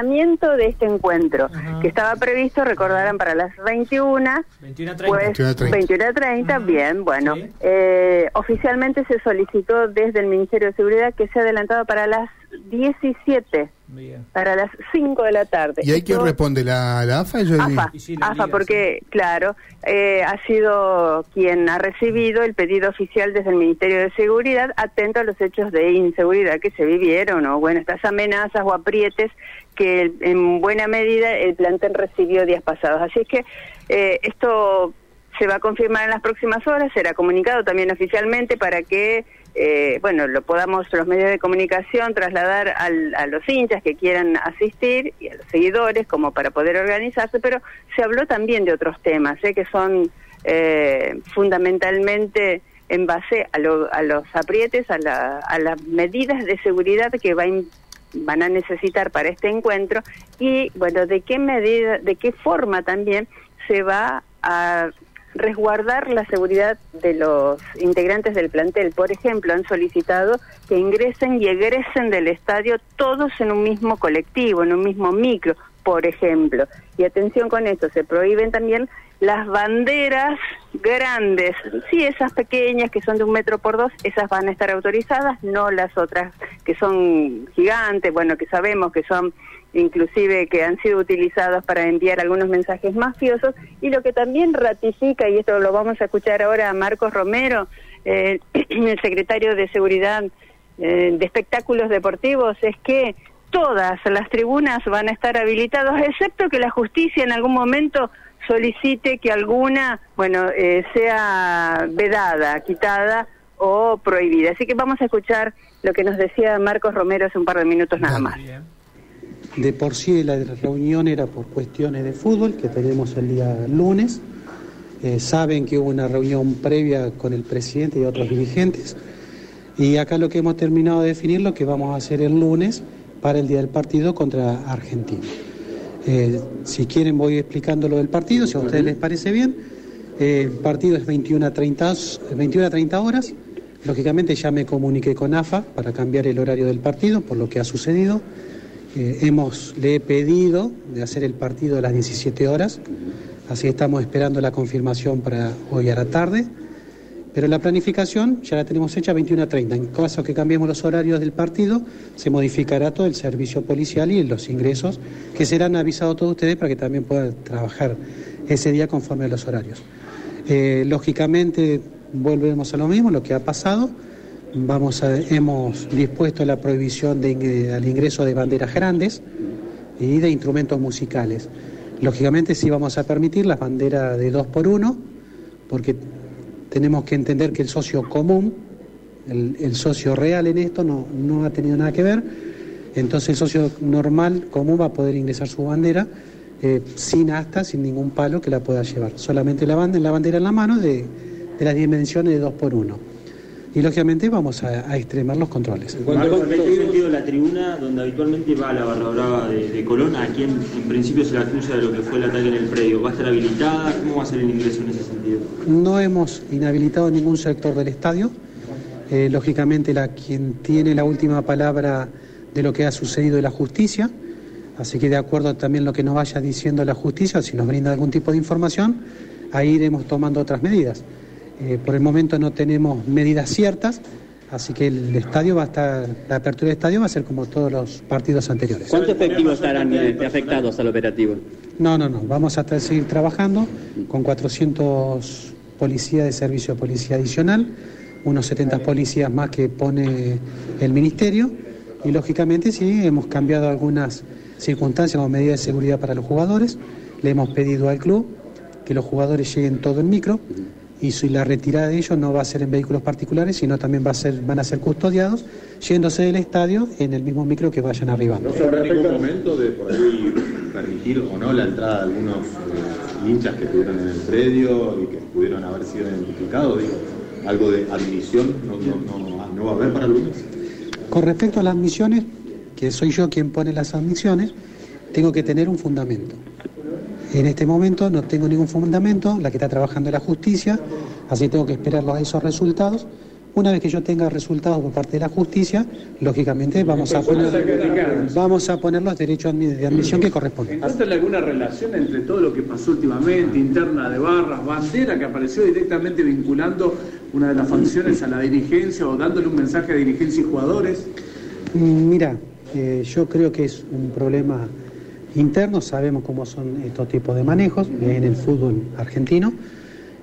aplazamiento de este encuentro, que estaba previsto, recordarán, para las 21. 21.30. Pues 21.30, bien, bueno. Sí. Eh, oficialmente se solicitó desde el Ministerio de Seguridad que sea adelantado para las 17, Bien. para las 5 de la tarde. ¿Y ahí quién responde? ¿La, la AFA? Yo AFA, Y sí, la AFA, liga, porque, claro, eh, ha sido quien ha recibido el pedido oficial desde el Ministerio de Seguridad, atento a los hechos de inseguridad que se vivieron, o bueno, estas amenazas o aprietes que en buena medida el plantel recibió días pasados. Así es que eh, esto se va a confirmar en las próximas horas, será comunicado también oficialmente para que, eh, bueno, lo podamos los medios de comunicación trasladar al- a los hinchas que quieran asistir y a los seguidores como para poder organizarse, pero se habló también de otros temas, ¿eh? que son eh, fundamentalmente en base a, lo- a los aprietes, a, la- a las medidas de seguridad que va in- van a necesitar para este encuentro y bueno de qué medida de qué forma también se va a resguardar la seguridad de los integrantes del plantel. Por ejemplo, han solicitado que ingresen y egresen del estadio todos en un mismo colectivo, en un mismo micro, por ejemplo. Y atención con esto, se prohíben también las banderas grandes. Sí, esas pequeñas que son de un metro por dos, esas van a estar autorizadas, no las otras que son gigantes, bueno, que sabemos que son inclusive que han sido utilizados para enviar algunos mensajes mafiosos y lo que también ratifica, y esto lo vamos a escuchar ahora a Marcos Romero, eh, el secretario de Seguridad eh, de Espectáculos Deportivos, es que todas las tribunas van a estar habilitadas, excepto que la justicia en algún momento solicite que alguna, bueno, eh, sea vedada, quitada o prohibida. Así que vamos a escuchar lo que nos decía Marcos Romero hace un par de minutos nada más. Bien. De por sí la reunión era por cuestiones de fútbol que tenemos el día lunes. Eh, saben que hubo una reunión previa con el presidente y otros dirigentes. Y acá lo que hemos terminado de definir lo que vamos a hacer el lunes para el día del partido contra Argentina. Eh, si quieren voy explicando lo del partido, si a ustedes les parece bien. Eh, el partido es 21 a 30, 21 a 30 horas. Lógicamente ya me comuniqué con AFA para cambiar el horario del partido por lo que ha sucedido. Eh, hemos, le he pedido de hacer el partido a las 17 horas, así estamos esperando la confirmación para hoy a la tarde. Pero la planificación ya la tenemos hecha 21 a 30. En caso que cambiemos los horarios del partido, se modificará todo el servicio policial y los ingresos que serán avisados todos ustedes para que también puedan trabajar ese día conforme a los horarios. Eh, lógicamente, volvemos a lo mismo, lo que ha pasado. Vamos a, hemos dispuesto la prohibición de, ing- al ingreso de banderas grandes y de instrumentos musicales. Lógicamente sí vamos a permitir las banderas de dos por uno, porque tenemos que entender que el socio común, el, socio real en esto no, no ha tenido nada que ver, entonces el socio normal, común, va a poder ingresar su bandera eh, sin asta, sin ningún palo que la pueda llevar. Solamente la, banda, la bandera en la mano de, de las dimensiones de dos por uno. Y lógicamente vamos a, a extremar los controles. En este sentido, la tribuna donde habitualmente va la barra brava de, de Colón, a quien en principio se le acusa de lo que fue el ataque en el predio, ¿va a estar habilitada? ¿Cómo va a ser el ingreso en ese sentido? No hemos inhabilitado ningún sector del estadio. Eh, lógicamente, la, quien tiene la última palabra de lo que ha sucedido es la justicia. Así que, de acuerdo también a lo que nos vaya diciendo la justicia, si nos brinda algún tipo de información, ahí iremos tomando otras medidas. Eh, por el momento no tenemos medidas ciertas, así que el estadio va a estar, la apertura del estadio va a ser como todos los partidos anteriores. ¿Cuántos efectivos estarán eh, afectados al operativo? No, no, no. Vamos a seguir trabajando con 400 policías de servicio de policía adicional, unos 70 policías más que pone el ministerio y lógicamente sí hemos cambiado algunas circunstancias como medidas de seguridad para los jugadores. Le hemos pedido al club que los jugadores lleguen todo en micro y si la retirada de ellos no va a ser en vehículos particulares, sino también va a ser, van a ser custodiados yéndose del estadio en el mismo micro que vayan arribando. ¿No habrá ningún momento de por ahí permitir o no la entrada de algunos eh, hinchas que estuvieron en el predio y que pudieron haber sido identificados? Digo, algo de admisión no, no, no, no va a haber para el lunes. Con respecto a las misiones, que soy yo quien pone las admisiones, tengo que tener un fundamento. En este momento no tengo ningún fundamento, la que está trabajando es la justicia, así tengo que esperar los- esos resultados Una vez que yo tenga resultados por parte de la justicia, lógicamente vamos a poner, vamos a poner los derechos de admisión que corresponden. ¿Encuentran alguna relación entre todo lo que pasó últimamente, interna de barras, bandera que apareció directamente vinculando una de las facciones a la dirigencia o dándole un mensaje a dirigencia y jugadores? Mm, Mira, eh, yo creo que es un problema interno, sabemos cómo son estos tipos de manejos en el fútbol argentino.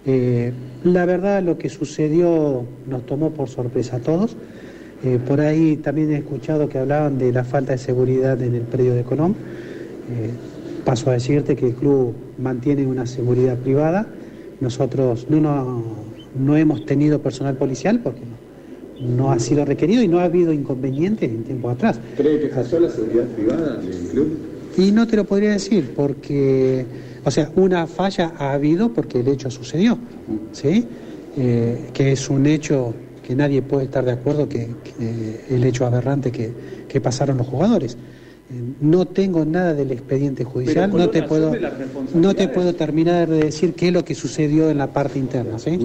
Eh, la verdad, lo que sucedió nos tomó por sorpresa a todos. Eh, por ahí también he escuchado que hablaban de la falta de seguridad en el predio de Colón. Eh, paso a decirte que el club mantiene una seguridad privada. Nosotros no, no, no hemos tenido personal policial porque no, ha sido requerido y no ha habido inconvenientes en tiempos atrás. ¿Cree que falló la seguridad privada del club? Y no te lo podría decir porque, o sea, una falla ha habido porque el hecho sucedió, ¿sí? Eh, que es un hecho que nadie puede estar de acuerdo que, que el hecho aberrante que, que pasaron los jugadores. Eh, No tengo nada del expediente judicial, no te puedo, no te puedo terminar de decir qué es lo que sucedió en la parte interna, ¿sí?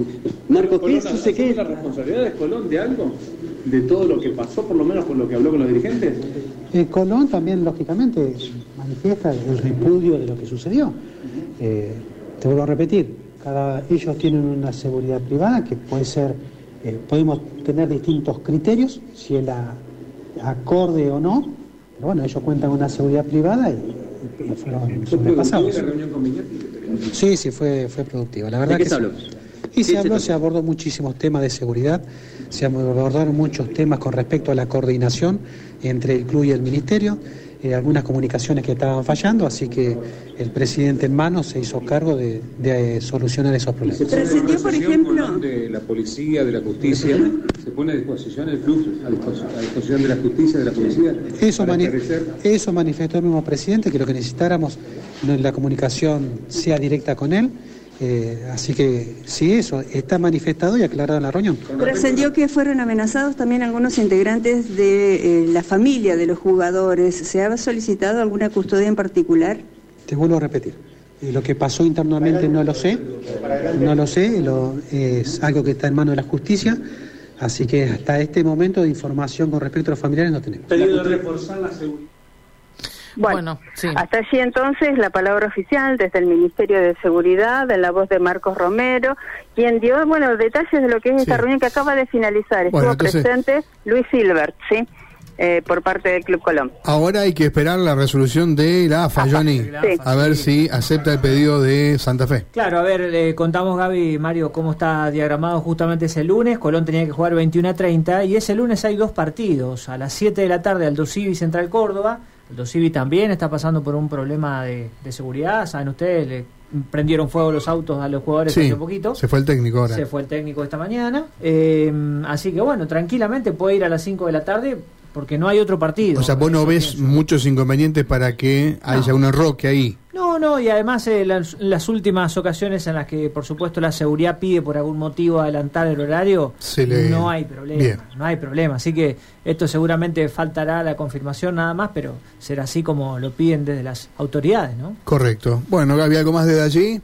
Marco, ¿qué la responsabilidad de Colón de algo? ¿De todo lo que pasó, por lo menos con lo que habló con los dirigentes? Eh, Colón también, lógicamente, manifiesta el repudio de lo que sucedió. Eh, te vuelvo a repetir, cada, ellos tienen una seguridad privada que puede ser, eh, podemos tener distintos criterios, si es la acorde o no, pero bueno, ellos cuentan con una seguridad privada y, y fueron sobrepasados. reunión con Miñati? Sí, sí, fue, fue productiva. La verdad ¿De qué que se sí. habló? Y ¿Qué se se habló, se abordó muchísimos temas de seguridad, se abordaron muchos temas con respecto a la coordinación entre el club y el ministerio, eh, algunas comunicaciones que estaban fallando, así que el presidente en mano se hizo cargo de, de, eh, solucionar esos problemas. Trascendió, por ejemplo, de la policía, de la justicia, se pone a disposición el club, a disposición, a disposición de la justicia, de la policía. Eso, mani- eso manifestó el mismo presidente, que lo que necesitáramos la comunicación sea directa con él. Eh, así que sí, eso está manifestado y aclarado en la reunión. trascendió que fueron amenazados también algunos integrantes de eh, la familia de los jugadores. ¿Se ha solicitado alguna custodia en particular? Te vuelvo a repetir. eh, lo que pasó internamente no lo sé, no lo sé, lo- es algo que está en manos de la justicia, así que hasta este momento de información con respecto a los familiares no tenemos. Pedido reforzar la seguridad. Bueno, Bueno, sí. hasta allí entonces la palabra oficial desde el Ministerio de Seguridad, en la voz de Marcos Romero, quien dio, bueno, detalles de lo que es esta reunión que acaba de finalizar. Estuvo Bueno, entonces- presente Luis Silbert, ¿sí? Eh, por parte del Club Colón. Ahora hay que esperar la resolución de la AFA, Johnny. Sí. A ver si acepta el pedido de Santa Fe. Claro, a ver, eh, contamos Gaby y Mario cómo está diagramado justamente ese lunes. Colón tenía que jugar 21 a 30 y ese lunes hay dos partidos. A las 7 de la tarde Aldo Civi Central Córdoba. Aldo Civi también está pasando por un problema de, de seguridad. Saben ustedes, le prendieron fuego los autos a los jugadores Sí, hace poquito. se fue el técnico ahora. Se fue el técnico esta mañana. Eh, así que bueno, tranquilamente puede ir a las 5 de la tarde porque no hay otro partido. O sea, vos no ves pienso. muchos inconvenientes para que haya un enroque ahí. No, no, y además eh, las, las últimas ocasiones en las que, por supuesto, la seguridad pide por algún motivo adelantar el horario, le- no hay problema. Bien. No hay problema. Así que esto seguramente faltará la confirmación nada más, pero será así como lo piden desde las autoridades, ¿no? Correcto. Bueno, Gaby, ¿algo más desde allí?